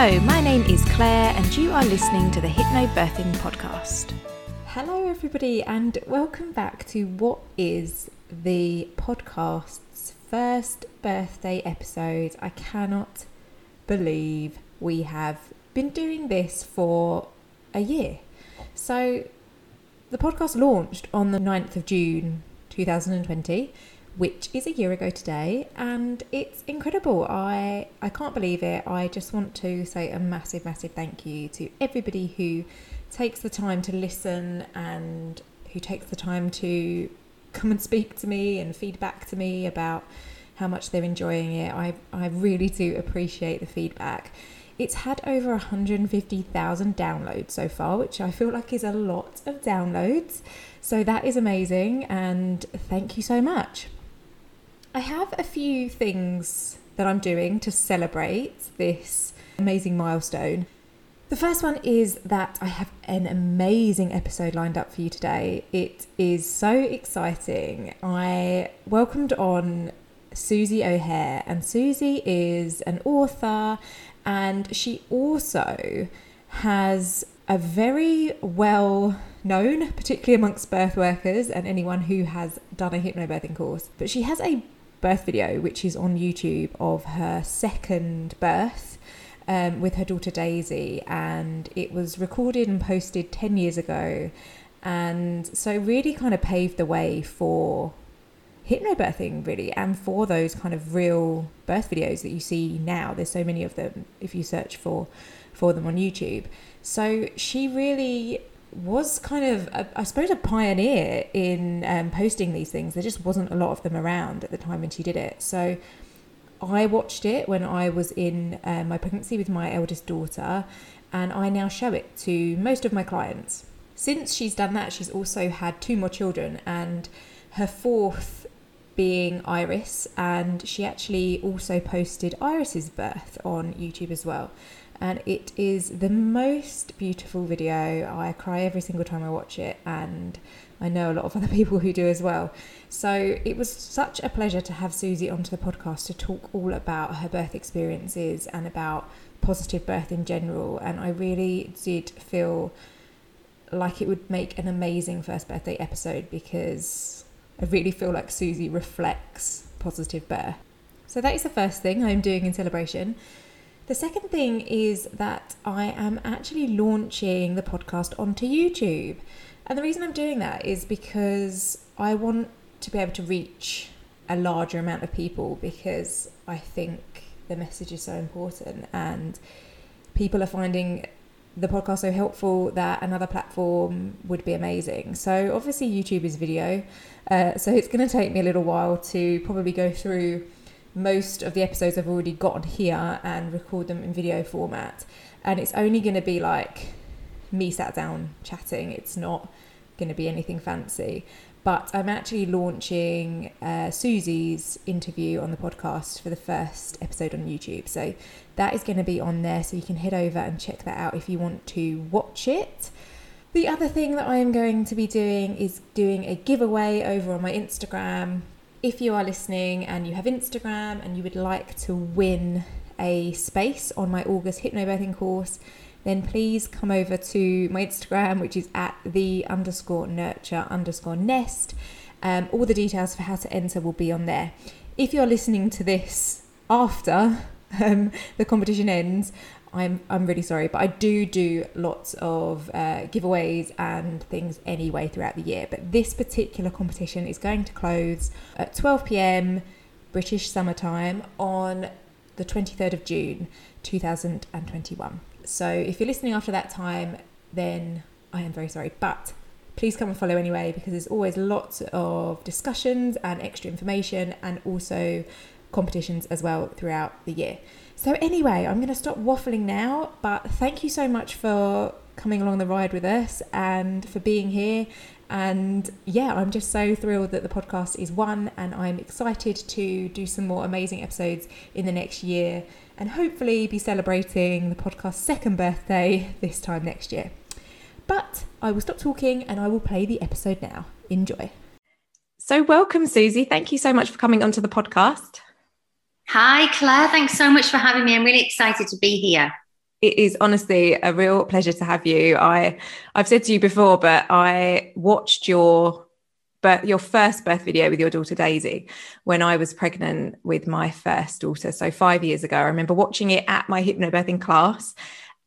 Hello, my name is Claire, and you are listening to the Hypnobirthing Podcast. Hello, everybody, and welcome back to what is the podcast's first birthday episode. I cannot believe we have been doing this for a year. So, the podcast launched on the 9th of June 2020 which is a year ago today, and it's incredible. I I can't believe it. I just want to say a massive, massive thank you to everybody who takes the time to listen and who takes the time to come and speak to me and feedback to me about how much they're enjoying it. I I really do appreciate the feedback. It's had over 150,000 downloads so far, which I feel like is a lot of downloads. So that is amazing and thank you so much. I have a few things that I'm doing to celebrate this amazing milestone. The first one is that I have an amazing episode lined up for you today. It is so exciting. I welcomed on Susy O'Hare, and Susy is an author and she also has a very well known, particularly amongst birth workers and anyone who has done a hypnobirthing course. But she has a birth video, which is on YouTube, of her second birth um, with her daughter Daisy. And it was recorded and posted 10 years ago. And so, really kind of paved the way for hypnobirthing, really, and for those kind of real birth videos that you see now. There's so many of them if you search for for them on YouTube. So she really was kind of, a, I suppose, a pioneer in um, posting these things. There just wasn't a lot of them around at the time when she did it. So I watched it when I was in uh, my pregnancy with my eldest daughter, and I now show it to most of my clients. Since she's done that, she's also had two more children, and her fourth being Iris, and she actually also posted Iris's birth on YouTube as well and it is the most beautiful video. I cry every single time I watch it, and I know a lot of other people who do as well. So it was such a pleasure to have Susy onto the podcast to talk all about her birth experiences and about positive birth in general. And I really did feel like it would make an amazing first birthday episode because I really feel like Susy reflects positive birth. So that is the first thing I'm doing in celebration. The second thing is that I am actually launching the podcast onto YouTube. And the reason I'm doing that is because I want to be able to reach a larger amount of people because I think the message is so important and people are finding the podcast so helpful that another platform would be amazing. So, obviously, YouTube is video, uh, so it's going to take me a little while to probably go through most of the episodes I've already got on here and record them in video format. And it's only going to be like me sat down chatting. It's not going to be anything fancy. But I'm actually launching uh, Susy's interview on the podcast for the first episode on YouTube. So that is going to be on there. So you can head over and check that out if you want to watch it. The other thing that I am going to be doing is doing a giveaway over on my Instagram if you are listening and you have Instagram and you would like to win a space on my August hypnobirthing course, then please come over to my Instagram, which is at the underscore nurture underscore nest. Um, all the details for how to enter will be on there. If you're listening to this after um, the competition ends, I'm I'm really sorry, but I do do lots of uh, giveaways and things anyway throughout the year. But this particular competition is going to close at 12 p.m. British summertime on the 23rd of June 2021. So if you're listening after that time, then I am very sorry, but please come and follow anyway because there's always lots of discussions and extra information and also competitions as well throughout the year. So, anyway, I'm going to stop waffling now, but thank you so much for coming along the ride with us and for being here. And yeah, I'm just so thrilled that the podcast is one, and I'm excited to do some more amazing episodes in the next year and hopefully be celebrating the podcast's second birthday this time next year. But I will stop talking and I will play the episode now. Enjoy. So, welcome, Susy. Thank you so much for coming onto the podcast. Hi, Claire. Thanks so much for having me. I'm really excited to be here. It is honestly a real pleasure to have you. I I've said to you before, but I watched your but your first birth video with your daughter Daisy when I was pregnant with my first daughter. So five years ago, I remember watching it at my hypnobirthing class.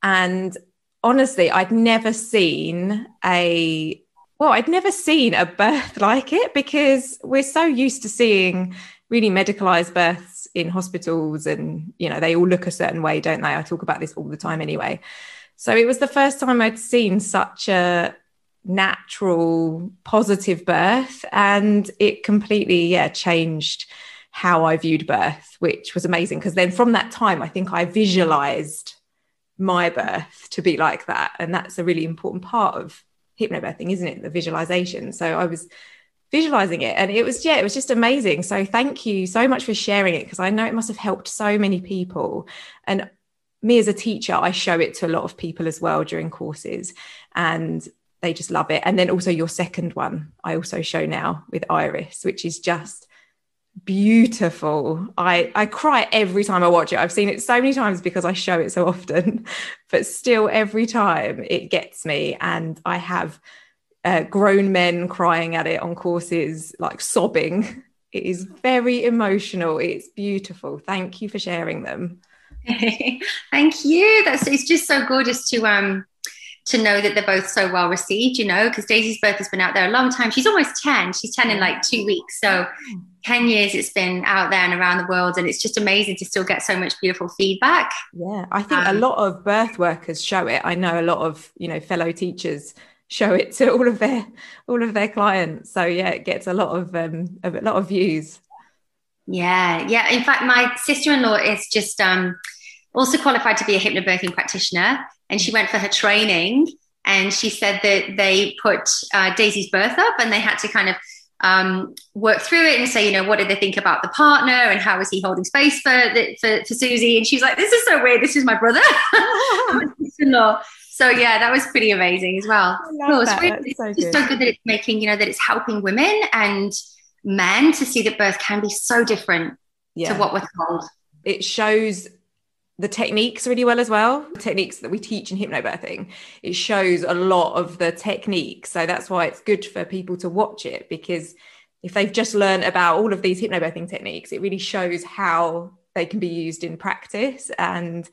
And honestly, I'd never seen a well, I'd never seen a birth like it because we're so used to seeing really medicalized births in hospitals and you know they all look a certain way don't they? I talk about this all the time anyway. So it was the first time i'd seen such a natural positive birth and it completely yeah changed how i viewed birth which was amazing because then from that time i think i visualized my birth to be like that. And that's a really important part of hypnobirthing isn't it? The visualization. So i was visualizing it and it was yeah it was just amazing so thank you so much for sharing it because i know it must have helped so many people and me as a teacher i show it to a lot of people as well during courses and they just love it. And then also your second one, I also show now with Iris, which is just beautiful. I I cry every time I watch it. I've seen it so many times because I show it so often, but still every time it gets me. And I have uh, grown men crying at it on courses, like sobbing. It is very emotional. It's beautiful. Thank you for sharing them. Thank you. That's it's just so gorgeous to um to know that they're both so well received, you know, because Daisy's birth has been out there a long time. She's almost 10. She's 10 in like two weeks. So 10 years it's been out there and around the world. And it's just amazing to still get so much beautiful feedback. Yeah. I think um, a lot of birth workers show it. I know a lot of, you know, fellow teachers show it to all of their all of their clients. So yeah, it gets a lot of um a lot of views. Yeah. Yeah. In fact, my sister-in-law is just um also qualified to be a hypnobirthing practitioner and she went for her training and she said that they put uh, Daisy's birth up and they had to kind of um, work through it and say, you know, what did they think about the partner and how was he holding space for, the, for, for Susy? And she's like, this is so weird. This is my brother. so yeah, that was pretty amazing as well. No, it's, really, so it's so good that it's making, you know, that it's helping women and men to see that birth can be so different yeah. to what we're told. It shows the techniques really well as well the techniques that we teach in hypnobirthing it shows a lot of the techniques so that's why it's good for people to watch it because if they've just learned about all of these hypnobirthing techniques it really shows how they can be used in practice and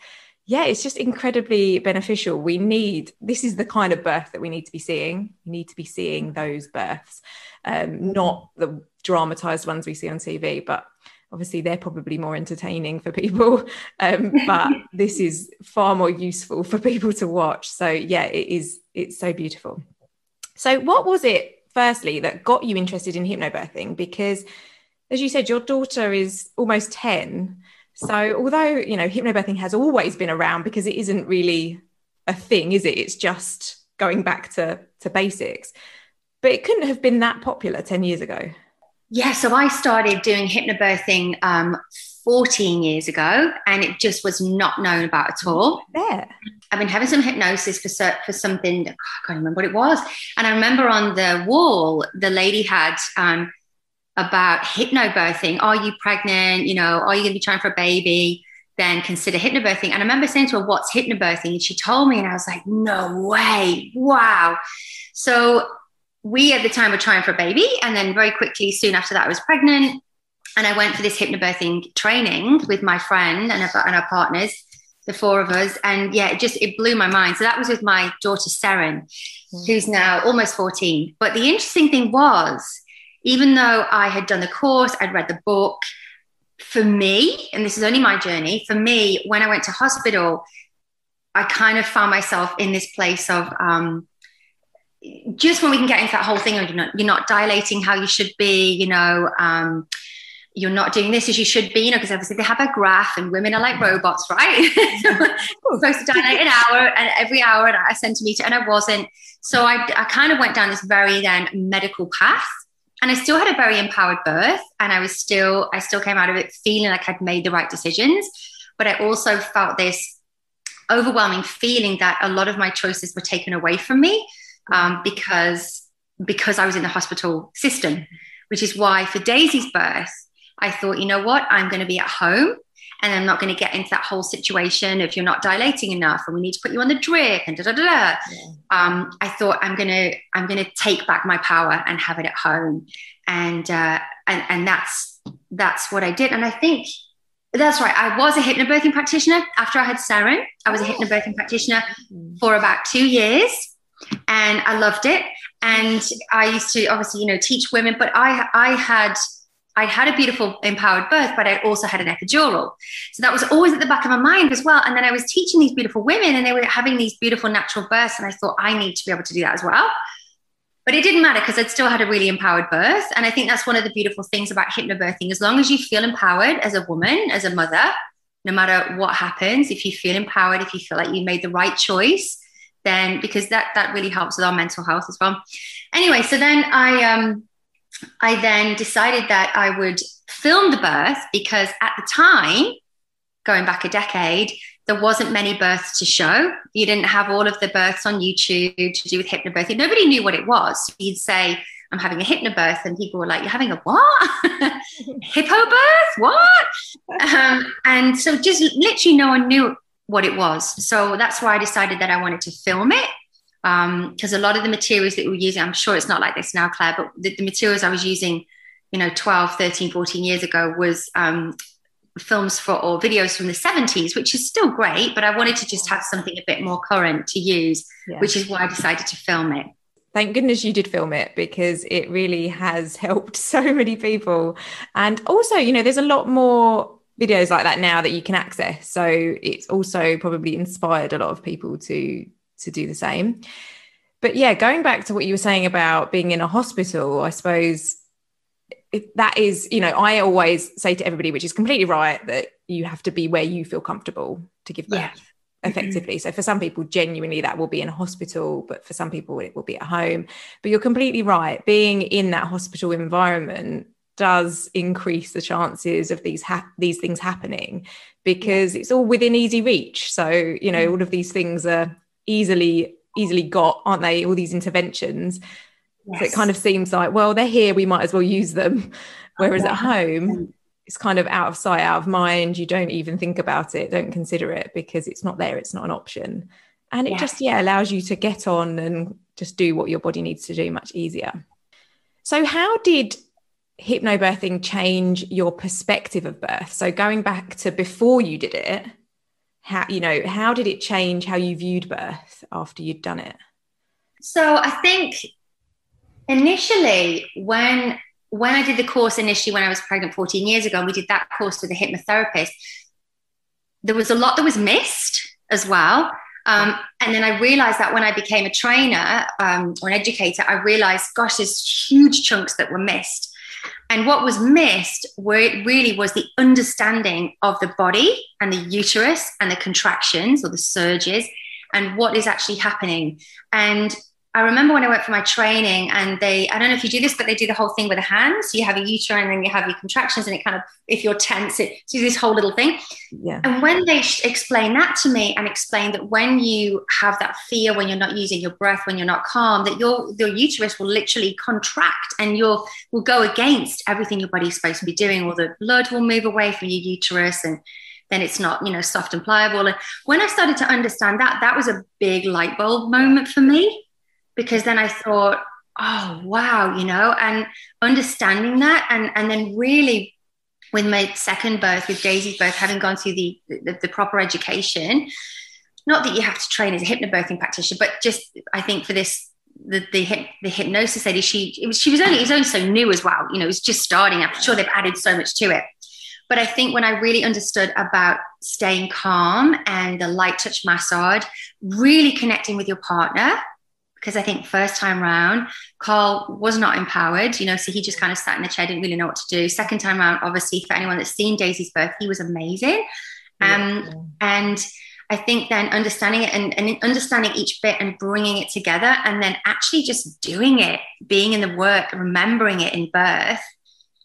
yeah it's just incredibly beneficial. We need this is the kind of birth that we need to be seeing. We need to be seeing those births um, not the dramatized ones we see on tv but obviously they're probably more entertaining for people. Um, but this is far more useful for people to watch. So yeah it is it's so beautiful. So what was it firstly that got you interested in hypnobirthing? Because as you said your daughter is almost 10 so although you know hypnobirthing has always been around because it isn't really a thing is it it's just going back to to basics but it couldn't have been that popular 10 years ago yeah, so I started doing hypnobirthing um, 14 years ago, and it just was not known about at all. Yeah. I've been having some hypnosis for for something. I can't remember what it was. And I remember on the wall, the lady had um, about hypnobirthing. Are you pregnant? You know, are you going to be trying for a baby? Then consider hypnobirthing. And I remember saying to her, "What's hypnobirthing?" And she told me, and I was like, "No way! Wow!" So we at the time were trying for a baby. And then very quickly, soon after that, I was pregnant. And I went for this hypnobirthing training with my friend and our, and our partners, the four of us. And yeah, it just, it blew my mind. So that was with my daughter, Seren, mm. who's now almost 14. But the interesting thing was, even though I had done the course, I'd read the book, for me, and this is only my journey, for me, when I went to hospital, I kind of found myself in this place of um, just when we can get into that whole thing you're not, you're not dilating how you should be, you know, um, you're not doing this as you should be, you know, because obviously they have a graph and women are like robots, right? so supposed to dilate an hour and every hour and a centimeter, and I wasn't. So I, I kind of went down this very then medical path. And I still had a very empowered birth, and I was still, I still came out of it feeling like I'd made the right decisions. But I also felt this overwhelming feeling that a lot of my choices were taken away from me um, because because I was in the hospital system, which is why for Daisy's birth, I thought, you know what, I'm going to be at home and I'm not going to get into that whole situation if you're not dilating enough and we need to put you on the drip and da da da. da. Yeah. Um, I thought I'm gonna I'm gonna take back my power and have it at home, and uh, and and that's that's what I did. And I think that's right. I was a hypnobirthing practitioner after I had Seren. I was a hypnobirthing practitioner for about two years, and I loved it. And I used to obviously, you know, teach women, but I I had I had a beautiful empowered birth, but I also had an epidural. So that was always at the back of my mind as well. And then I was teaching these beautiful women and they were having these beautiful natural births. And I thought, I need to be able to do that as well. But it didn't matter because I'd still had a really empowered birth. And I think that's one of the beautiful things about hypnobirthing. As long as you feel empowered as a woman, as a mother, no matter what happens, if you feel empowered, if you feel like you made the right choice, then because that that really helps with our mental health as well. Anyway, so then I um I then decided that I would film the birth because at the time, going back a decade, there wasn't many births to show. You didn't have all of the births on YouTube to do with hypnobirthing. Nobody knew what it was. You'd say, I'm having a hypnobirth, and people were like, You're having a what? Hippo birth? What? Um, and so just literally no one knew what it was. So that's why I decided that I wanted to film it because um, a lot of the materials that we were using, I'm sure it's not like this now, Claire, but the, the materials I was using, you know, 12, 13, 14 years ago was um, films for or videos from the 70s, which is still great, but I wanted to just have something a bit more current to use, yeah. which is why I decided to film it. Thank goodness you did film it because it really has helped so many people. And also, you know, there's a lot more videos like that now that you can access. So it's also probably inspired a lot of people to to do the same. But yeah, going back to what you were saying about being in a hospital, I suppose that is, you know, I always say to everybody, which is completely right, that you have to be where you feel comfortable to give birth. Yeah. Effectively. So, for some people, genuinely, that will be in a hospital, but for some people, it will be at home. But you're completely right. Being in that hospital environment does increase the chances of these ha- these things happening because it's all within easy reach. So, you know, mm. all of these things are easily easily got aren't they all these interventions? Yes. so it kind of seems like well they're here we might as well use them. Whereas at home it's kind of out of sight out of mind. You don't even think about it don't consider it because it's not there it's not an option. And it just yeah allows you to get on and just do what your body needs to do much easier. So how did hypnobirthing change your perspective of birth? So going back to before you did it how you know how did it change how you viewed birth after you'd done it so i think initially when when i did the course initially when i was pregnant 14 years ago and we did that course with a hypnotherapist there was a lot that was missed as well um, and then I realized that when I became a trainer um, or an educator, I realized, gosh, there's huge chunks that were missed. And what was missed where it really was the understanding of the body and the uterus and the contractions or the surges and what is actually happening. And I remember when I went for my training and they, I don't know if you do this, but they do the whole thing with the hands. So you have a uterine and then you have your contractions and it kind of, if you're tense, it do this whole little thing. Yeah. And when they explain that to me and explain that when you have that fear, when you're not using your breath, when you're not calm, that your, your uterus will literally contract and you'll, will go against everything your body's supposed to be doing, or the blood will move away from your uterus and then it's not, you know, soft and pliable. And when I started to understand that, that was a big light bulb moment for me because then I thought, oh wow, you know, and understanding that and and then really with my second birth, with Daisy's birth, having gone through the, the, the proper education, not that you have to train as a hypnobirthing practitioner, but just I think for this the the, the hypnosis lady, she was she was only it was only so new as well. You know, it was just starting. I'm sure they've added so much to it. But I think when I really understood about staying calm and the light touch massage, really connecting with your partner, because I think first time round, Carl was not empowered, you know, so he just kind of sat in the chair, didn't really know what to do. Second time round, obviously, for anyone that's seen Daisy's birth, he was amazing. Um, yeah. And I think then understanding it and, and understanding each bit and bringing it together and then actually just doing it, being in the work, remembering it in birth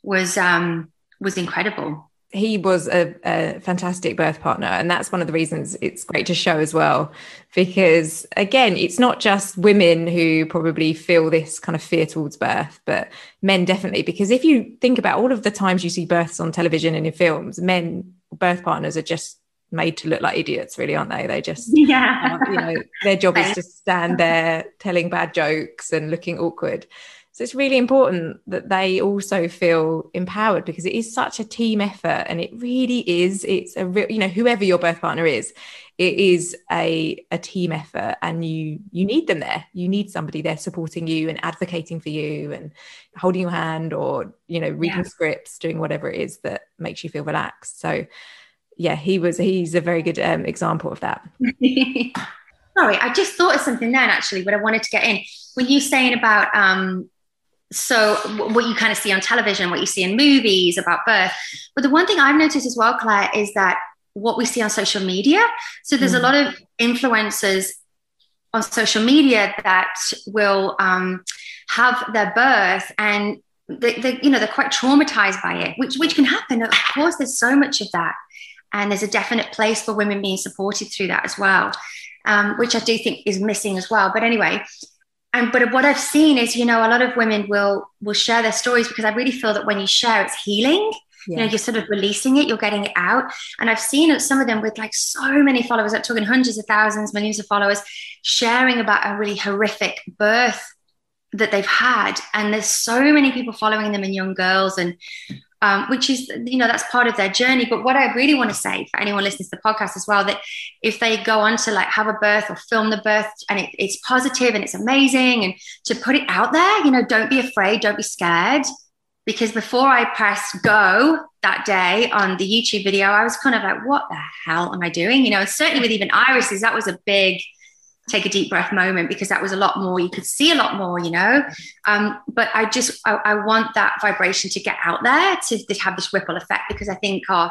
was um, was incredible he was a, a, fantastic birth partner and that's one of the reasons it's great to show as well because again it's not just women who probably feel this kind of fear towards birth but men definitely because if you think about all of the times you see births on television and in films men birth partners are just made to look like idiots, really, aren't they? They just, yeah, you know, their job is to stand there telling bad jokes and looking awkward. So it's really important that they also feel empowered because it is such a team effort and it really is. It's a real, you know, whoever your birth partner is, it is a, a team effort and you you need them there. You need somebody there supporting you and advocating for you and holding your hand or, you know, reading yeah. scripts, doing whatever it is that makes you feel relaxed. So yeah, he was he's a very good um, example of that. Sorry, I just thought of something then actually, what I wanted to get in. When you saying about um, so what you kind of see on television, what you see in movies about birth. But the one thing I've noticed as well, Claire, is that what we see on social media. So there's mm. a lot of influencers on social media that will um, have their birth and they, they, you know they're quite traumatized by it, which which can happen. Of course, there's so much of that, and there's a definite place for women being supported through that as well, um, which I do think is missing as well. But anyway, and but what I've seen is, you know, a lot of women will will share their stories because I really feel that when you share, it's healing. Yeah. You know, you're sort of releasing it, you're getting it out. And I've seen some of them with like so many followers, I'm talking hundreds of thousands, millions of followers, sharing about a really horrific birth that they've had. And there's so many people following them and young girls. And um, which is you know that's part of their journey. But what i really want to say for anyone listening to the podcast as well that if they go on to like have a birth or film the birth and it, it's positive and it's amazing and to put it out there you know don't be afraid don't be scared. Because before i pressed go that day on the youtube video i was kind of like what the hell am i doing? You know certainly with even Iris's that was a big take a deep breath moment because that was a lot more you could see a lot more you know? Um, but i just I, I, want that vibration to get out there to, to have this ripple effect because i think uh,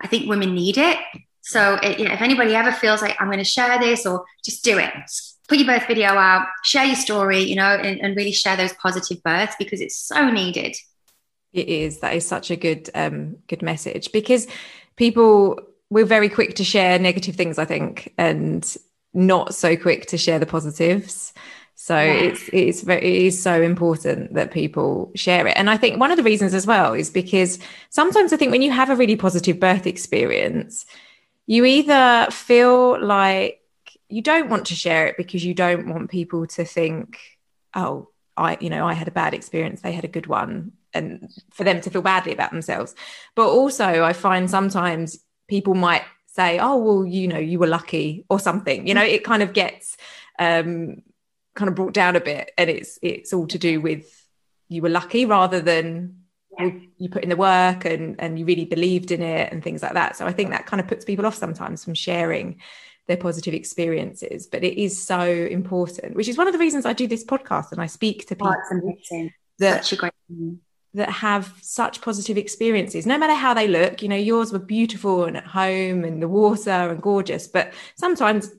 i think women need it. So it, you know, if anybody ever feels like i'm going to share this or just do it. Put your birth video out share your story you know and, and really share those positive births because it's so needed. It is. That is such a good um good message because people we're very quick to share negative things i think and not so quick to share the positives. So yeah. it's it's very it is so important that people share it. And I think one of the reasons as well is because sometimes I think when you have a really positive birth experience, you either feel like you don't want to share it because you don't want people to think, oh, I, you know, I had a bad experience, they had a good one, and for them to feel badly about themselves. But also I find sometimes people might say, oh, well, you know, you were lucky or something. You know, it kind of gets um, kind of brought down a bit and it's it's all to do with you were lucky rather than yeah. you put in the work and and you really believed in it and things like that. So I think that kind of puts people off sometimes from sharing their positive experiences. But it is so important, which is one of the reasons I do this podcast and I speak to people. Oh, that, Such a great that have such positive experiences, no matter how they look. You know, yours were beautiful and at home and the water and gorgeous, but sometimes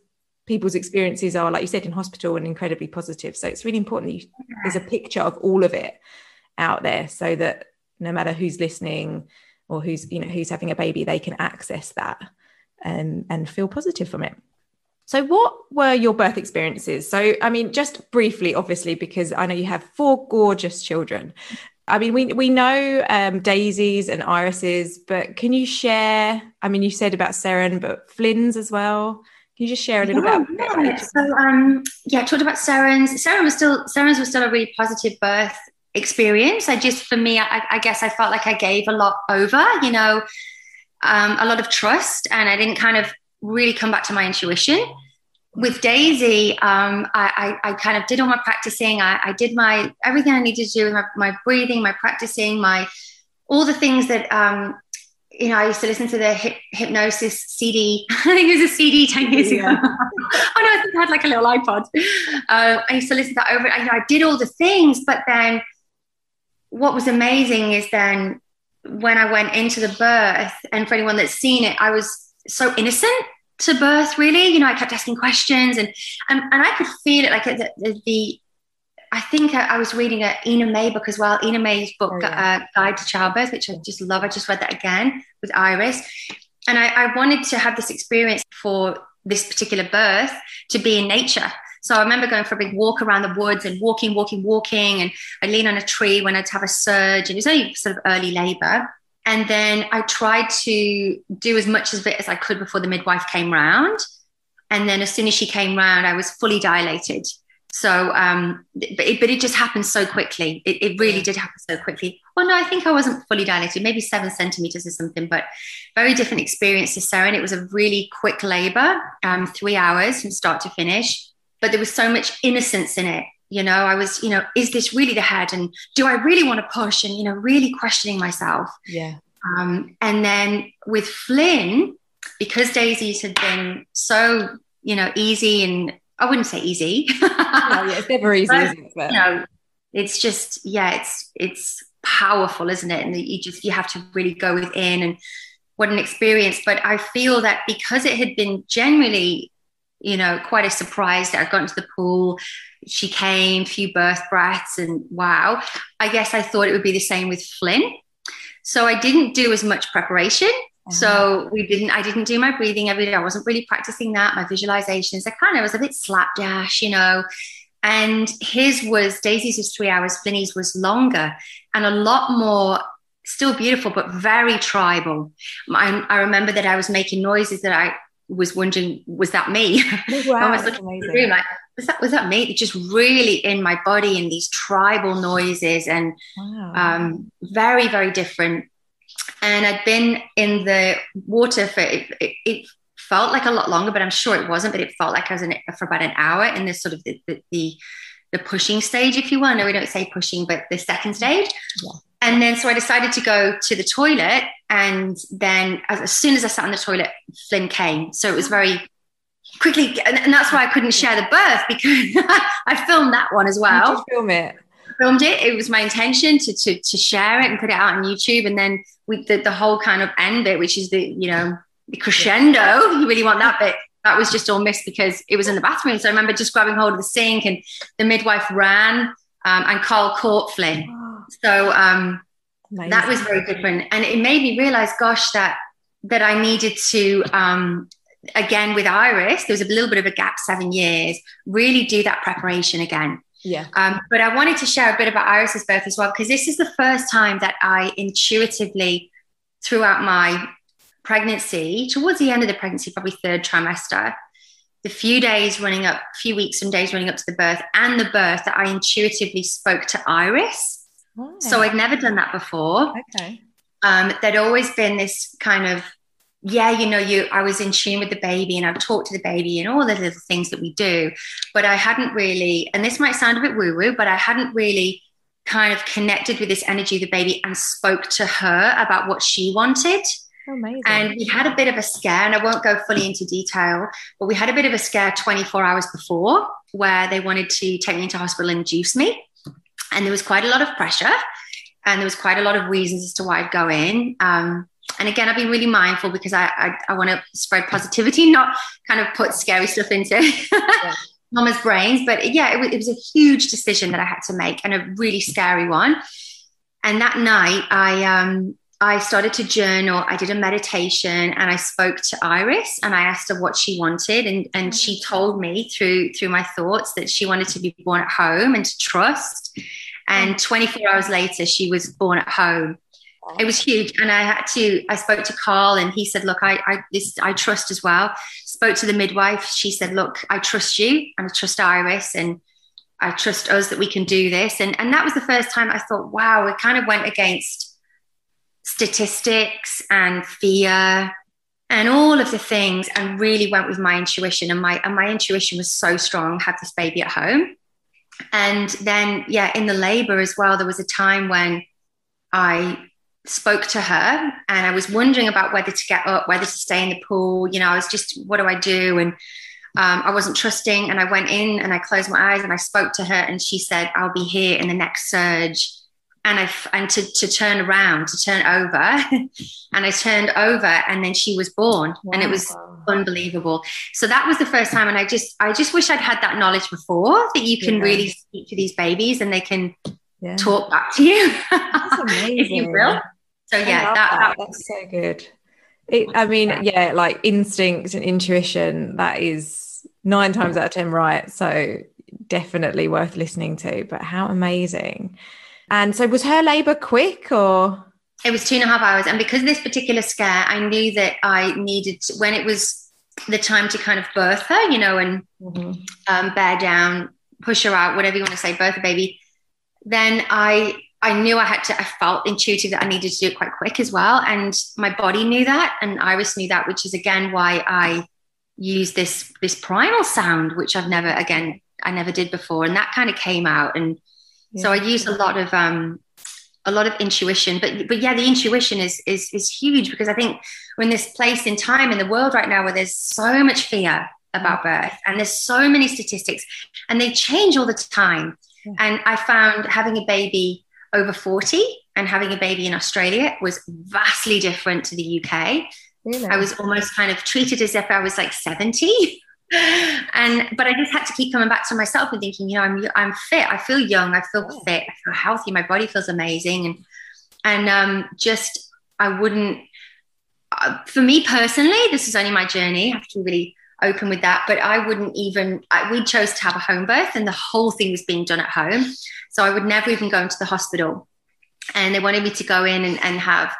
people's experiences are, like you said, in hospital and incredibly positive. So it's really important that you, there's a picture of all of it out there so that no matter who's listening or who's, you know, who's having a baby, they can access that and, and feel positive from it. So, what were your birth experiences? So, I mean, just briefly, obviously, because I know you have four gorgeous children. I mean, we we know um, Daisy's and Iris's, but can you share? I mean, you said about Seren, but Flynn's as well. Can you just share a little yeah, bit? Yeah. So, um, yeah, I talked about Seren's. Seren was still Seren's was still a really positive birth experience. I just, for me, I, I guess I felt like I gave a lot over. You know, um, a lot of trust, and I didn't kind of really come back to my intuition with Daisy, um, I, I, I, kind of did all my practicing. I, I, did my everything I needed to do with my, my breathing, my practicing, my all the things that um, you know. I used to listen to the hip, hypnosis CD. I think it was a CD ten years ago. oh no, I think I had like a little iPod. Uh, I used to listen to that over. You know, I did all the things, but then what was amazing is then when I went into the birth, and for anyone that's seen it, I was so innocent to birth really you know i kept asking questions and and, and i could feel it like the, the, the I think I, I, was reading a Ina May book as well. Ina May's book, oh, yeah. uh, Guide to Childbirth, which I just love. I just read that again with Iris. And I, I, wanted to have this experience for this particular birth to be in nature. So I remember going for a big walk around the woods and walking, walking, walking. And I lean on a tree when I'd have a surge. And it was only sort of early labor. And then I tried to do as much of it as I could before the midwife came round. And then as soon as she came round, I was fully dilated. So, um, but, it, but it just happened so quickly. It, it really did happen so quickly. Well, no, I think I wasn't fully dilated, maybe seven centimeters or something, but very different experience to Sarah. And it was a really quick labor, um, three hours from start to finish. But there was so much innocence in it. You know, I was, you know, is this really the head? And do I really want to push? And, you know, really questioning myself. Yeah. Um, and then with Flynn, because Daisy's had been so, you know, easy and I wouldn't say easy. no, yeah, it's never easy, but, it? But... You know, it's just yeah, it's it's powerful, isn't it? And you just you have to really go within and what an experience. But I feel that because it had been generally, you know, quite a surprise that I'd gone to the pool, she came, few birth breaths, and wow, I guess I thought it would be the same with Flynn. So I didn't do as much preparation. So uh-huh. we didn't, I didn't do my breathing every day. I wasn't really practicing that. My visualizations, I kind of was a bit slapdash, you know. And his was, Daisy's was three hours, Flinny's was longer and a lot more, still beautiful, but very tribal. I, I remember that I was making noises that I was wondering, was that me? Oh, wow, I was looking the room like, was that was that me? Just really in my body in these tribal noises and wow. um, very very different and I'd been in the water for it, it, it, felt like a lot longer, but I'm sure it wasn't. But it felt like I was in it for about an hour in this sort of the the, the, the pushing stage, if you want. No, we don't say pushing, but the second stage. Yeah. And then so I decided to go to the toilet, and then as, as soon as I sat on the toilet, Flynn came. So it was very quickly, and, and that's why I couldn't share the birth because I filmed that one as well. film it filmed it. It was my intention to, to, to share it and put it out on YouTube. And then with the, the whole kind of end bit, which is the, you know, the crescendo, you really want that bit. That was just all missed because it was in the bathroom. So I remember just grabbing hold of the sink and the midwife ran um, and Carl caught Flynn. So um, that was very different. And it made me realize, gosh, that that I needed to um, again with Iris, there was a little bit of a gap, seven years, really do that preparation again. Yeah. Um, but I wanted to share a bit about Iris's birth as well, because this is the first time that I intuitively, throughout my pregnancy, towards the end of the pregnancy, probably third trimester, the few days running up, few weeks and days running up to the birth and the birth that I intuitively spoke to Iris. So I'd never done that before. Okay. Um, there'd always been this kind of yeah, you know, you I was in tune with the baby and I've talked to the baby and all the little things that we do. But I hadn't really, and this might sound a bit woo-woo, but I hadn't really kind of connected with this energy of the baby and spoke to her about what she wanted. Amazing. And we had a bit of a scare, and I won't go fully into detail, but we had a bit of a scare 24 hours before where they wanted to take me into hospital and induce me. And there was quite a lot of pressure, and there was quite a lot of reasons as to why I'd go in. Um, and again, I've been really mindful because I I, I want to spread positivity, not kind of put scary stuff into yeah. mama's brains. But yeah, it, it was a huge decision that I had to make and a really scary one. And that night, I um I started to journal. I did a meditation and I spoke to Iris and I asked her what she wanted. And, and she mm. told me through through my thoughts that she wanted to be born at home and to trust. And mm. 24 hours later, she was born at home it was huge and i had to i spoke to carl and he said look i i this i trust as well spoke to the midwife she said look i trust you and i trust iris and i trust us that we can do this and and that was the first time i thought wow it kind of went against statistics and fear and all of the things and really went with my intuition and my and my intuition was so strong have this baby at home and then yeah in the labor as well there was a time when i spoke to her and I was wondering about whether to get up, whether to stay in the pool. You know, I was just, what do I do? And um, I wasn't trusting. And I went in and I closed my eyes and I spoke to her and she said, I'll be here in the next surge. And I, and to, to turn around, to turn over. and I turned over and then she was born wow. and it was unbelievable. So that was the first time. And I just, I just wish I'd had that knowledge before that you can yeah. really speak to these babies and they can yeah. talk back to you, if you will. So yeah, that, that, that's so good. It, I mean, yeah, like instinct and intuition, that is nine times out of 10 right. So definitely worth listening to. But how amazing. And so was her labor quick or? it was two and a half hours. And because of this particular scare, I knew that I needed, to, when it was the time to kind of birth her, you know, and mm-hmm. um, bear down, push her out, whatever you want to say, birth a baby, then I I knew I had to, I felt intuitive that I needed to do it quite quick as well. And my body knew that. And Iris knew that, which is again why I use this, this primal sound, which I've never, again, I never did before. And that kind of came out. And yeah. so I use a lot of, um, a lot of intuition, but, but yeah, the intuition is, is, is huge because I think we're in this place in time in the world right now where there's so much fear about birth and there's so many statistics and they change all the time. Yeah. And I found having a baby over 40 and having a baby in Australia was vastly different to the UK. Really? I was almost kind of treated as if I was like 70. and but I just had to keep coming back to myself and thinking, you know, I'm I'm fit. I feel young. I feel oh. fit. I feel healthy. My body feels amazing. And and um, just I wouldn't. Uh, for me personally, this is only my journey. I have to be really open with that. But I wouldn't even. I, we chose to have a home birth, and the whole thing was being done at home. So I would never even go into the hospital. And they wanted me to go in and, and have,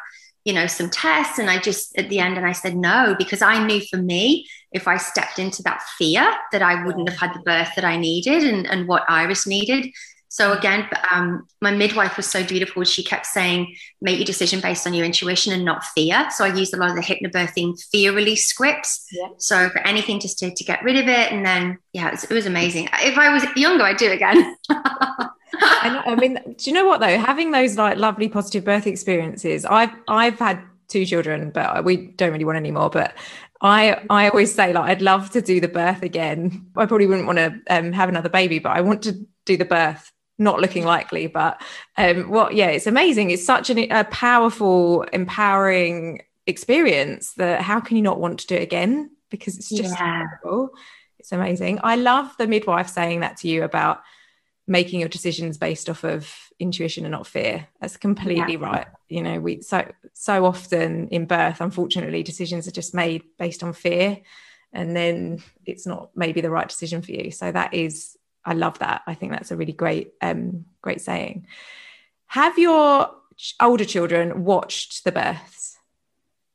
you know, some tests. And I just, at the end, and I said no, because I knew for me, if I stepped into that fear, that I wouldn't have had the birth that I needed and, and what Iris needed. So again, um, my midwife was so beautiful. She kept saying, make your decision based on your intuition and not fear. So I used a lot of the hypnobirthing fear release scripts. Yeah. So for anything just to, to get rid of it. And then, yeah, it was, it was amazing. If I was younger, I'd do it again. and I mean, do you know what though? Having those like lovely positive birth experiences, I've I've had two children, but we don't really want any more. But I I always say like I'd love to do the birth again. I probably wouldn't want to um, have another baby, but I want to do the birth. Not looking likely, but um, what? Yeah, it's amazing. It's such an, a powerful, empowering experience. That how can you not want to do it again? Because it's just yeah. incredible. It's amazing. I love the midwife saying that to you about making your decisions based off of intuition and not fear. That's completely yeah. right. You know we so so often in birth unfortunately decisions are just made based on fear and then it's not maybe the right decision for you. So that is i love that. I think that's a really great um great saying. Have your older children watched the births?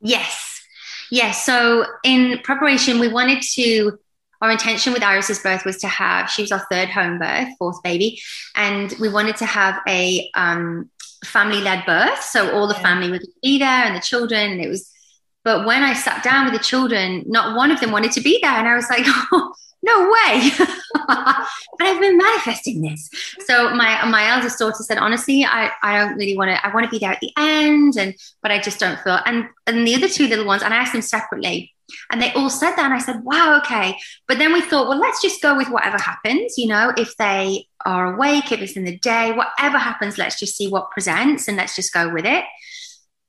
Yes. Yes. So in preparation we wanted to our intention with Iris's birth was to have, she was our third home birth, fourth baby, and we wanted to have a um, family led birth. So all the yeah. family would be there and the children, and it was, but when I sat down with the children, not one of them wanted to be there. And I was like, oh, no way. but I've been manifesting this. So my my eldest daughter said, honestly, I, I don't really want to, I want to be there at the end. And but I just don't feel and and the other two little ones, and I asked them separately, and they all said that. And I said, wow, okay. But then we thought, well, let's just go with whatever happens. You know, if they are awake, if it's in the day, whatever happens, let's just see what presents and let's just go with it.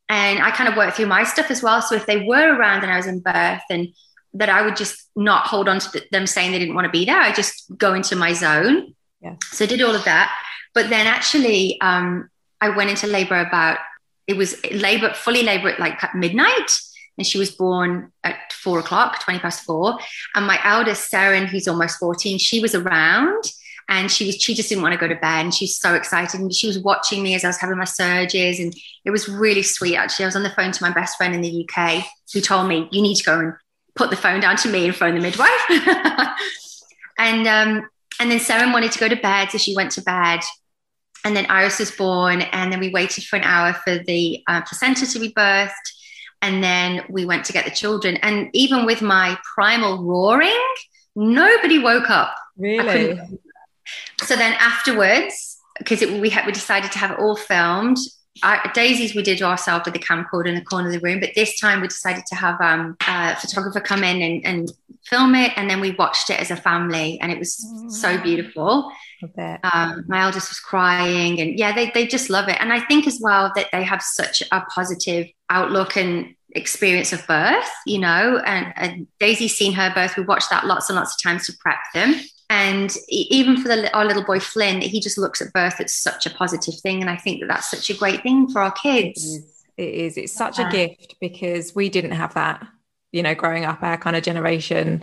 And I kind of worked through my stuff as well. So if they were around and I was in birth and that I would just not hold on to them saying they didn't want to be there, I just go into my zone. Yeah. So I did all of that. But then actually, um, I went into labor about, it was labor, fully labor at like midnight and she was born at four o'clock, 20 past four. And my eldest, Seren, who's almost 14, she was around and she was she just didn't want to go to bed. And she's so excited. And she was watching me as I was having my surges. And it was really sweet actually. I was on the phone to my best friend in the UK who told me you need to go and put the phone down to me and phone the midwife. And um and then Seren wanted to go to bed so she went to bed. And then Iris was born and then we waited for an hour for the uh, placenta to be birthed and then we went to get the children. And even with my primal roaring, nobody woke up. Really? So then afterwards, because we had we decided to have it all filmed. Daisies we did ourselves with the camcorder in the corner of the room, but this time we decided to have um, a photographer come in and, and film it, and then we watched it as a family, and it was so beautiful. Um, my eldest was crying, and yeah, they they just love it, and I think as well that they have such a positive outlook and experience of birth, you know, and, and Daisy's seen her birth. We watched that lots and lots of times to prep them. And even for the, our little boy Flynn, he just looks at birth as such a positive thing. And I think that that's such a great thing for our kids. It is. It is. It's such a gift because we didn't have that, you know, growing up, our kind of generation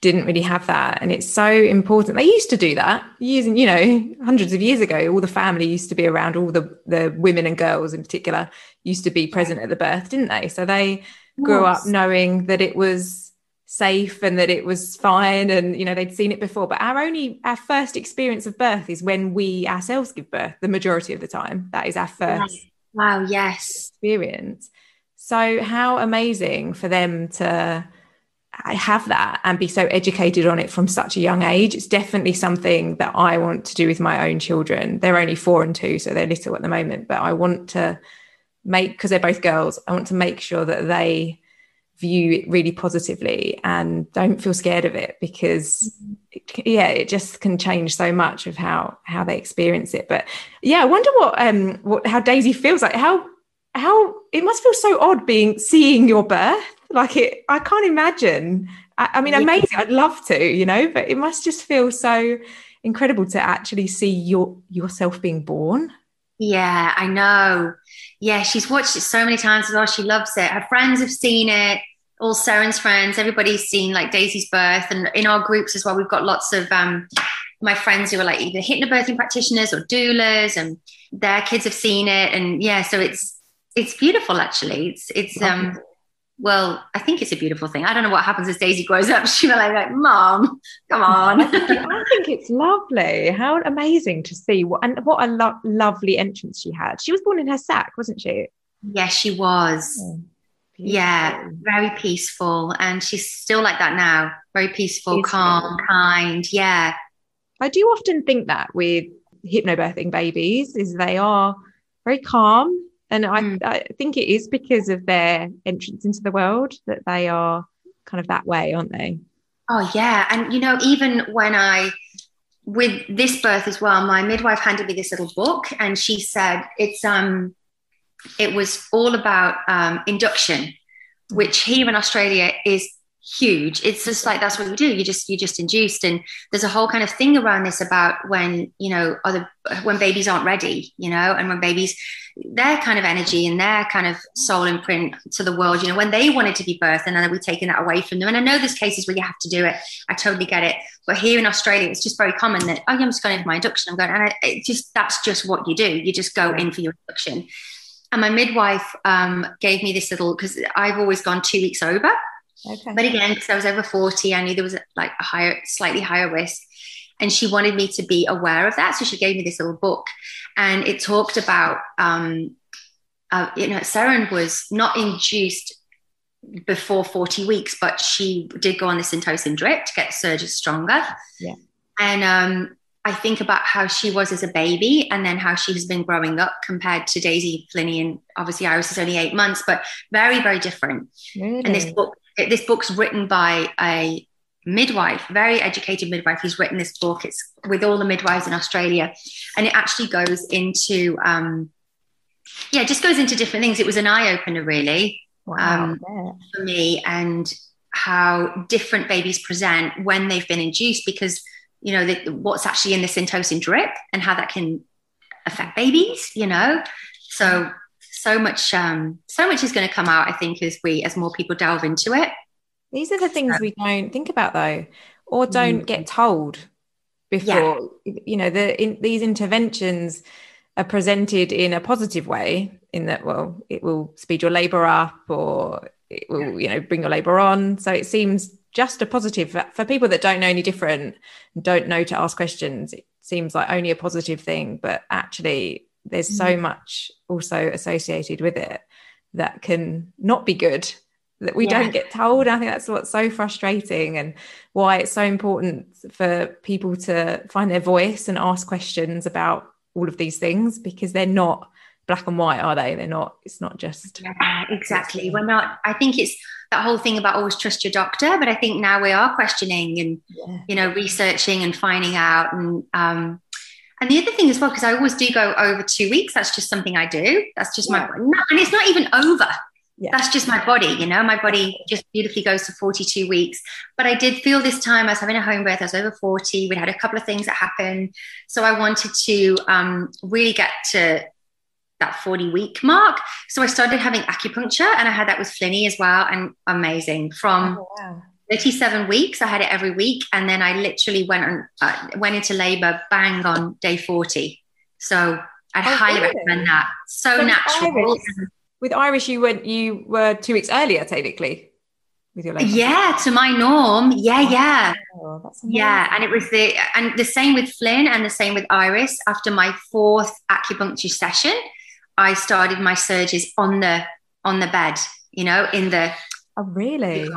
didn't really have that. And it's so important. They used to do that using, you know, hundreds of years ago. All the family used to be around, all the, the women and girls in particular used to be present at the birth, didn't they? So they grew up knowing that it was safe and that it was fine and you know they'd seen it before. But our only our first experience of birth is when we ourselves give birth the majority of the time. That is our first wow yes. experience. So how amazing for them to have that and be so educated on it from such a young age. It's definitely something that I want to do with my own children. They're only four and two, so they're little at the moment, but I want to make, because they're both girls, I want to make sure that they view it really positively and don't feel scared of it because yeah it just can change so much of how how they experience it. But yeah i wonder what um what how daisy feels like. How how it must feel so odd being seeing your birth. Like it i can't imagine. I, I mean amazing. I'd love to you know but it must just feel so incredible to actually see your yourself being born. Yeah i know. Yeah she's watched it so many times as well. She loves it. Her friends have seen it all Seren's friends everybody's seen like daisy's birth and in our groups as well we've got lots of um my friends who are like either hypnobirthing practitioners or doulas and their kids have seen it and yeah so it's it's beautiful actually. It's it's um well i think it's a beautiful thing. I don't know what happens as daisy grows up. She'll be like, like mom come on. I think it's lovely. How amazing to see what and what a lo- lovely entrance she had. She was born in her sack wasn't she? Yes she was oh, yeah very peaceful and she's still like that now very peaceful, peaceful calm kind yeah i do often think that with hypnobirthing babies is they are very calm and I, mm. I think it is because of their entrance into the world that they are kind of that way, aren't they? Oh, yeah. And, you know, even when I, with this birth as well, my midwife handed me this little book and she said it's, um, it was all about um, induction, which here in Australia is huge. It's just like that's what you do. You just you just induced. And there's a whole kind of thing around this about when you know other when babies aren't ready you know and when babies their kind of energy and their kind of soul imprint to the world you know when they wanted to be birthed and then we're taking that away from them. And i know there's cases where you have to do it. I totally get it. But here in australia it's just very common that oh i'm just going in for my induction. I'm going and it just that's just what you do. You just go in for your induction and my midwife um, gave me this little because i've always gone two weeks over Okay. But again, because I was over 40, I knew there was like a higher, slightly higher risk. And she wanted me to be aware of that. So she gave me this little book and it talked about, um, uh, you know, Seren was not induced before 40 weeks, but she did go on the Syntocin drip to get surges stronger. Yeah. And um, I think about how she was as a baby and then how she has been growing up compared to Daisy Flinny. And obviously, Iris is only eight months, but very, very different. Really? And this book this book's written by a midwife, very educated midwife who's written this book. It's with all the midwives in Australia, and it actually goes into, um, yeah, just goes into different things. It was an eye opener, really, wow, um, yeah. for me, and how different babies present when they've been induced, because you know the, what's actually in the syntocin drip and how that can affect babies. You know, so so much um, so much is going to come out i think as we as more people delve into it these are the things we don't think about though or don't mm. get told before yeah. you know the in, these interventions are presented in a positive way in that well it will speed your labor up or it will you know bring your labor on so it seems just a positive for people that don't know any different don't know to ask questions it seems like only a positive thing but actually there's so mm. much also associated with it that can not be good that we yeah. don't get told. I think that's what's so frustrating and why it's so important for people to find their voice and ask questions about all of these things because they're not black and white, are they? They're not, it's not just. Yeah, exactly. We're not, I think it's that whole thing about always trust your doctor, but I think now we are questioning and, yeah. you know, researching and finding out. And, um, and the other thing as well, because I always do go over two weeks, that's just something I do. That's just yeah. my, and it's not even over. Yeah. That's just my body, you know, my body just beautifully goes to 42 weeks. But I did feel this time I was having a home birth, I was over 40, we had a couple of things that happened. So I wanted to um, really get to that 40 week mark. So I started having acupuncture and I had that with Flinny as well. And amazing from, oh, wow. 37 weeks. I had it every week, and then I literally went on uh, went into labour bang on day 40. So I'd oh, highly really? recommend that. So, so natural. With Iris, with Iris, you went you were two weeks earlier, technically. With your. Yeah, to my norm. Yeah, oh, yeah. yeah, and it was the and the same with Flynn and the same with Iris. After my fourth acupuncture session, I started my surges on the on the bed, you know, in the Oh, really?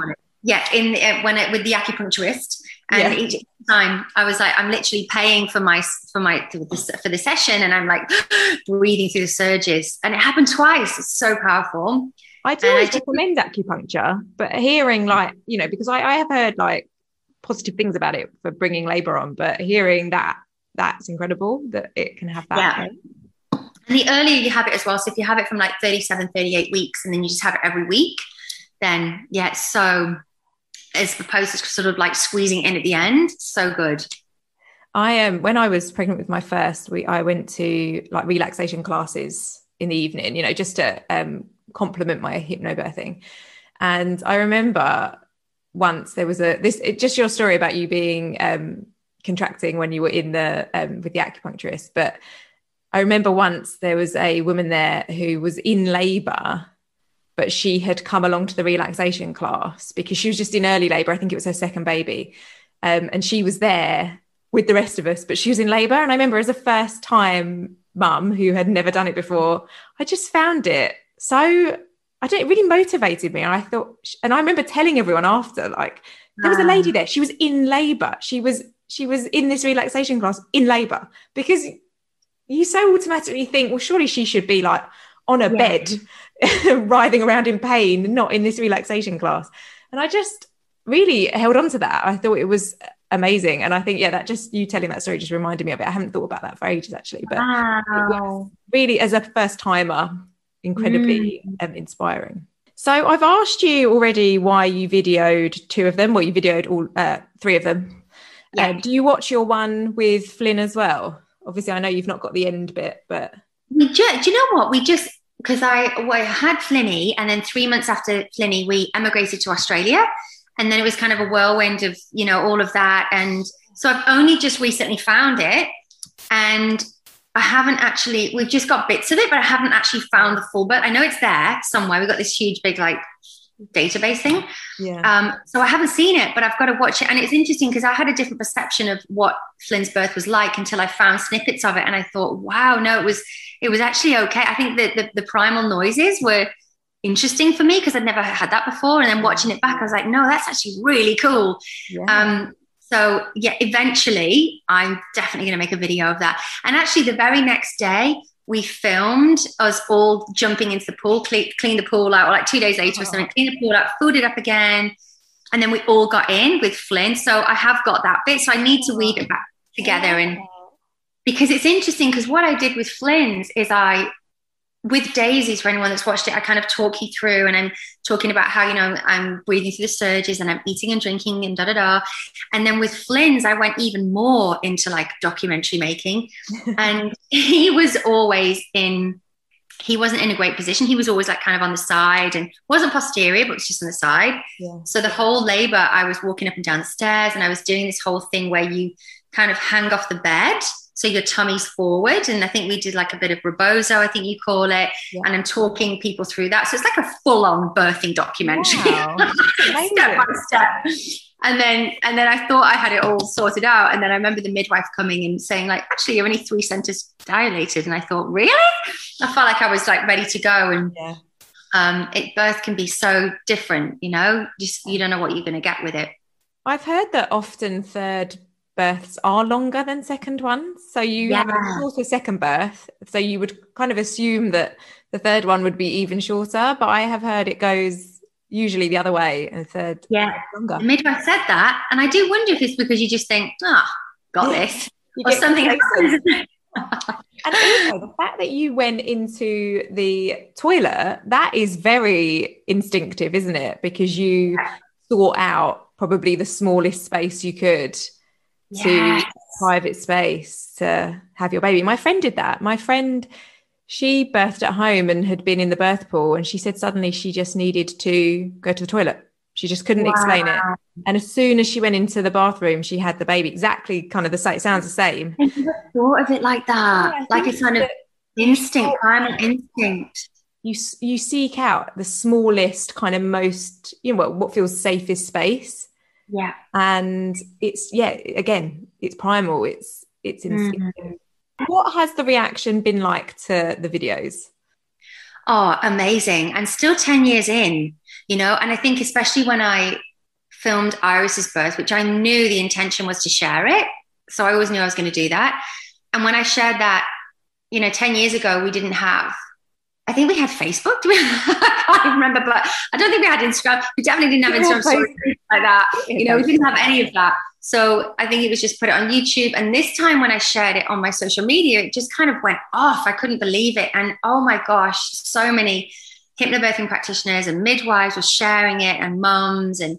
Yeah, in uh, when it with the acupuncturist, and yeah. each time I was like, I'm literally paying for my for my for the, for the session, and I'm like breathing through the surges, and it happened twice. It's so powerful. I do always recommend acupuncture, but hearing like you know because I, I have heard like positive things about it for bringing labor on, but hearing that that's incredible that it can have that. Yeah. And the earlier you have it as well, so if you have it from like 37, 38 weeks, and then you just have it every week, then yeah, so as opposed to sort of like squeezing in at the end, so good. I am um, when I was pregnant with my first, we I went to like relaxation classes in the evening, you know, just to um, complement my hypnobirthing. And I remember once there was a this it, just your story about you being um, contracting when you were in the um, with the acupuncturist, but I remember once there was a woman there who was in labor but she had come along to the relaxation class because she was just in early labor. I think it was her second baby. Um, and she was there with the rest of us, but she was in labor. And I remember as a first time mum who had never done it before, I just found it so, I don't, it really motivated me. And I thought, and I remember telling everyone after, like, there was a lady there, she was in labor. She was, she was in this relaxation class in labor because you so automatically think, well, surely she should be like on a yeah. bed writhing around in pain, not in this relaxation class. And I just really held on to that. I thought it was amazing. And I think, yeah, that just you telling that story just reminded me of it. I haven't thought about that for ages actually, but wow. really, as a first timer, incredibly mm. um, inspiring. So I've asked you already why you videoed two of them. Well, you videoed all uh, three of them. Yeah. Um, do you watch your one with Flynn as well? Obviously, I know you've not got the end bit, but we just, do you know what? We just because I, well, I had Flinny, and then three months after Flinny, we emigrated to Australia, and then it was kind of a whirlwind of you know all of that, and so I've only just recently found it, and I haven't actually. We've just got bits of it, but I haven't actually found the full. But I know it's there somewhere. We've got this huge, big like database thing. Yeah. Um, so I haven't seen it, but I've got to watch it. And it's interesting because I had a different perception of what Flynn's birth was like until I found snippets of it, and I thought, wow, no, it was it was actually okay. I think that the, the primal noises were interesting for me because I'd never had that before. And then watching it back, I was like, no, that's actually really cool. Yeah. Um, so yeah, eventually I'm definitely going to make a video of that. And actually, the very next day, we filmed us all jumping into the pool, clean, clean the pool out, or like two days later oh. or something, clean the pool out, food it up again. And then we all got in with Flynn. So I have got that bit. So I need to weave it back together and because it's interesting because what I did with Flynn's is I with Daisy's for anyone that's watched it i kind of talk you through and i'm talking about how you know i'm breathing through the surges and i'm eating and drinking and da da da. And then with flynn's i went even more into like documentary making. And he was always in he wasn't in a great position. He was always like kind of on the side and wasn't posterior but was just on the side. Yeah. so the whole labor i was walking up and down the stairs and i was doing this whole thing where you kind of hang off the bed so your tummy's forward. And I think we did like a bit of rebozo, I think you call it. Yeah. And I'm talking people through that. So it's like a full on birthing documentary, wow. step by step. And then, and then I thought I had it all sorted out. And then I remember the midwife coming and saying, like, actually, you're only three centers dilated. And I thought, really? I felt like I was like ready to go. And yeah. um, it birth can be so different, you know, just you don't know what you're going to get with it. I've heard that often third births are longer than second ones. So you yeah. have a shorter second birth. So you would kind of assume that the third one would be even shorter. But I have heard it goes usually the other way and third yeah longer. The midwife said that. And I do wonder if it's because you just think, ah, oh, got yeah. this. or something happens. and also the fact that you went into the toilet, that is very instinctive, isn't it? Because you yeah. sought out probably the smallest space you could yes. to private space to have your baby. My friend did that. My friend, she birthed at home and had been in the birth pool, and she said suddenly she just needed to go to the toilet. She just couldn't wow. explain it. And as soon as she went into the bathroom, she had the baby exactly kind of the same. It sounds the same. I never thought of it like that. Yeah, like it's kind of instinct, oh. primal instinct. You you seek out the smallest, kind of most, you know, what feels safest space. Yeah. And it's yeah, again, it's primal. It's it's instinct. Mm-hmm. What has the reaction been like to the videos? Oh, amazing. And still 10 years in, you know, and I think especially when I filmed Iris's birth, which I knew the intention was to share it. So I always knew I was going to do that. And when I shared that, you know, 10 years ago, we didn't have, I think we had Facebook. Do we? I can't remember, but I don't think we had Instagram. We definitely didn't have Instagram stories like that. You know, we didn't have any of that. So I think it was just put it on YouTube. And this time when I shared it on my social media, it just kind of went off. I couldn't believe it. And oh my gosh, so many hypnobirthing practitioners and midwives were sharing it and mums and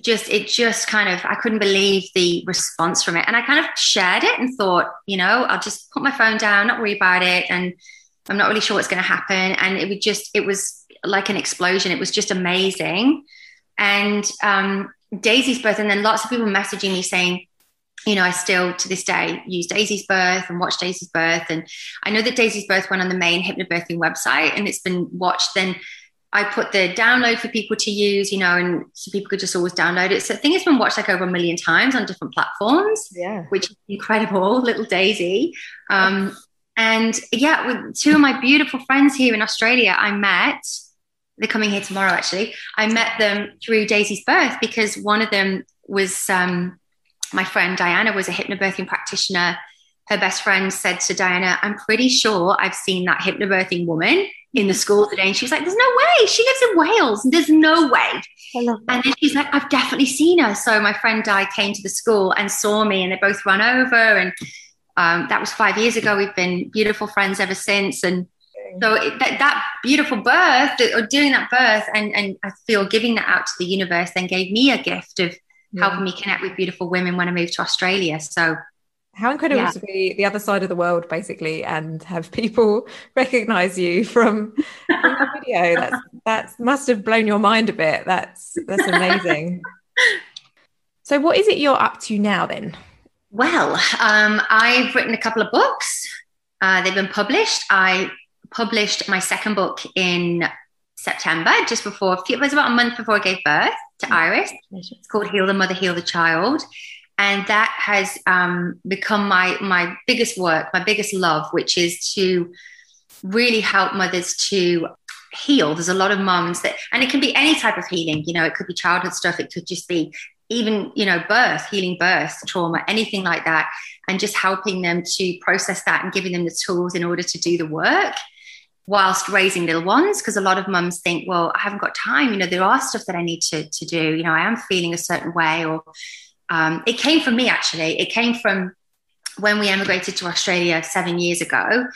just it just kind of I couldn't believe the response from it. And I kind of shared it and thought, you know, I'll just put my phone down, not worry about it. And I'm not really sure what's going to happen. And it would just, it was like an explosion. It was just amazing. And um, Daisy's birth, and then lots of people messaging me saying, you know, I still to this day use Daisy's birth and watch Daisy's birth. And I know that Daisy's birth went on the main hypnobirthing website and it's been watched. Then I put the download for people to use, you know, and so people could just always download it. So I think it's been watched like over a million times on different platforms, yeah, which is incredible. Little Daisy. Um, and yeah, with two of my beautiful friends here in Australia, I met they're coming here tomorrow actually. I met them through daisy's birth because one of them was um, my friend diana was a hypnobirthing practitioner. Her best friend said to diana i'm pretty sure i've seen that hypnobirthing woman in the school today. And she was like there's no way. She lives in wales. There's no way. And then she's like i've definitely seen her. So my friend di came to the school and saw me and they both run over and um, that was five years ago we've been beautiful friends ever since and so it, that, that beautiful birth or doing that birth and, and I feel giving that out to the universe then gave me a gift of yeah. helping me connect with beautiful women when I moved to Australia. So how incredible yeah. to be the other side of the world basically and have people recognize you from, from the video. That's that must have blown your mind a bit. That's that's amazing. so what is it you're up to now then? Well, um, I've written a couple of books. Uh, they've been published. I published my second book in September, just before, it was about a month before I gave birth to mm. Iris. It's called Heal the Mother, Heal the Child. And that has um, become my, my biggest work, my biggest love, which is to really help mothers to heal. There's a lot of moms that, and it can be any type of healing, you know, it could be childhood stuff, it could just be even, you know, birth, healing birth, trauma, anything like that, and just helping them to process that and giving them the tools in order to do the work whilst raising little ones. Because a lot of mums think well i haven't got time. You know there are stuff that i need to, to do. You know i am feeling a certain way or um, it came from me actually. It came from when we emigrated to australia seven years ago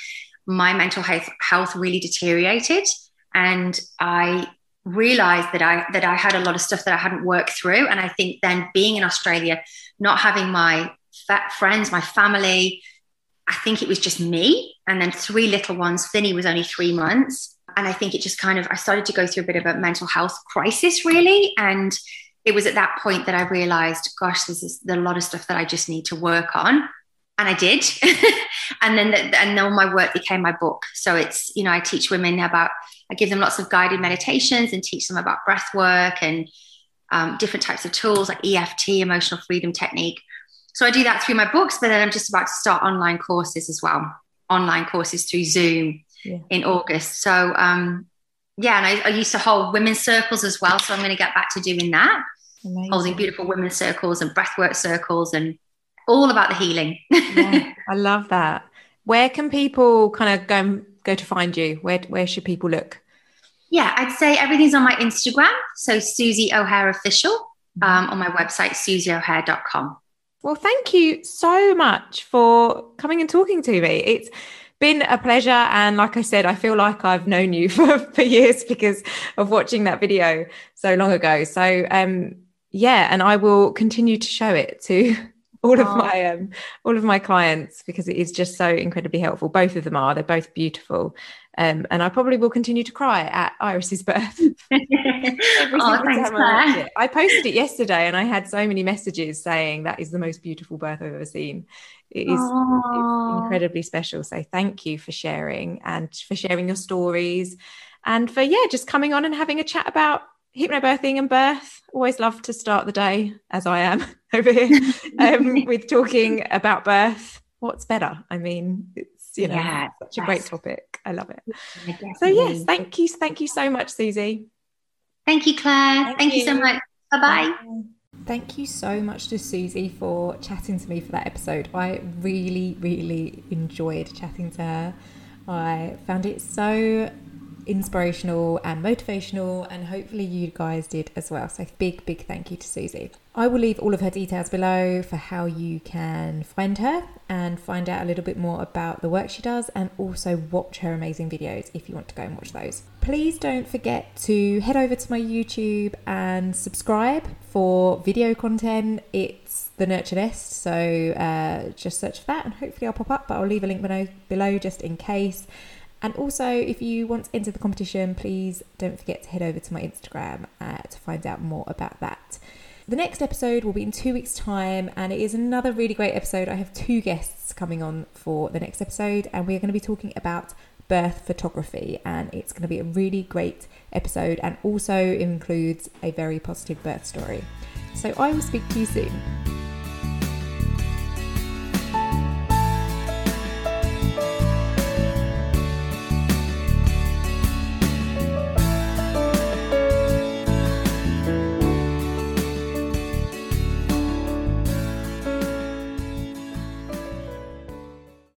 my mental health, health really deteriorated and i realized that i that i had a lot of stuff that i hadn't worked through and i think then being in australia not having my friends my family I think it was just me and then three little ones. Flinny was only three months. And I think it just kind of, I started to go through a bit of a mental health crisis, really. And it was at that point that I realized, gosh, there's, a lot of stuff that I just need to work on. And I did. and then, the, and then my work became my book. So it's, you know, I teach women about, I give them lots of guided meditations and teach them about breath work and um, different types of tools like EFT, emotional freedom technique so I do that through my books, but then I'm just about to start online courses as well, online courses through Zoom yeah. in August. So um, yeah, and I, I, used to hold women's circles as well. So I'm going to get back to doing that, Amazing. holding beautiful women's circles and breathwork circles and all about the healing. yeah, I love that. Where can people kind of go go to find you? Where where should people look? Yeah, I'd say everything's on my Instagram. So Susy O'Hare official um, on my website, susyohare.com. Well, thank you so much for coming and talking to me. It's been a pleasure. And like I said, I feel like I've known you for, for years because of watching that video so long ago. So, um, yeah, and I will continue to show it to all of my um all of my clients because it is just so incredibly helpful both of them are they're both beautiful um, and I probably will continue to cry at Iris's birth. oh, thanks, I, I, posted it yesterday and I had so many messages saying that is the most beautiful birth I've ever seen. It is incredibly special. So thank you for sharing and for sharing your stories and for, yeah, just coming on and having a chat about hypnobirthing and birth. Always love to start the day, as I am over here, um, with talking about birth. What's better? I mean, it's you know yeah, such a great topic i love it yeah, so yes thank you thank you so much susy thank you claire thank, thank you. you so much bye-bye Thank you so much to Susy for chatting to me for that episode. I really, really enjoyed chatting to her. I found it so inspirational and motivational, and hopefully you guys did as well. So, big, big thank you to Susy. I will leave all of her details below for how you can find her and find out a little bit more about the work she does and also watch her amazing videos if you want to go and watch those. Please don't forget to head over to my YouTube and subscribe for video content. It's the Nurture Nest, so uh, just search for that and hopefully I'll pop up, but I'll leave a link below, below just in case. And also, if you want to enter the competition, please don't forget to head over to my Instagram uh, to find out more about that. The next episode will be in two weeks' time, and it is another really great episode. I have two guests coming on for the next episode, and we're going to be talking about birth photography, and it's going to be a really great episode and also includes a very positive birth story. So I will speak to you soon.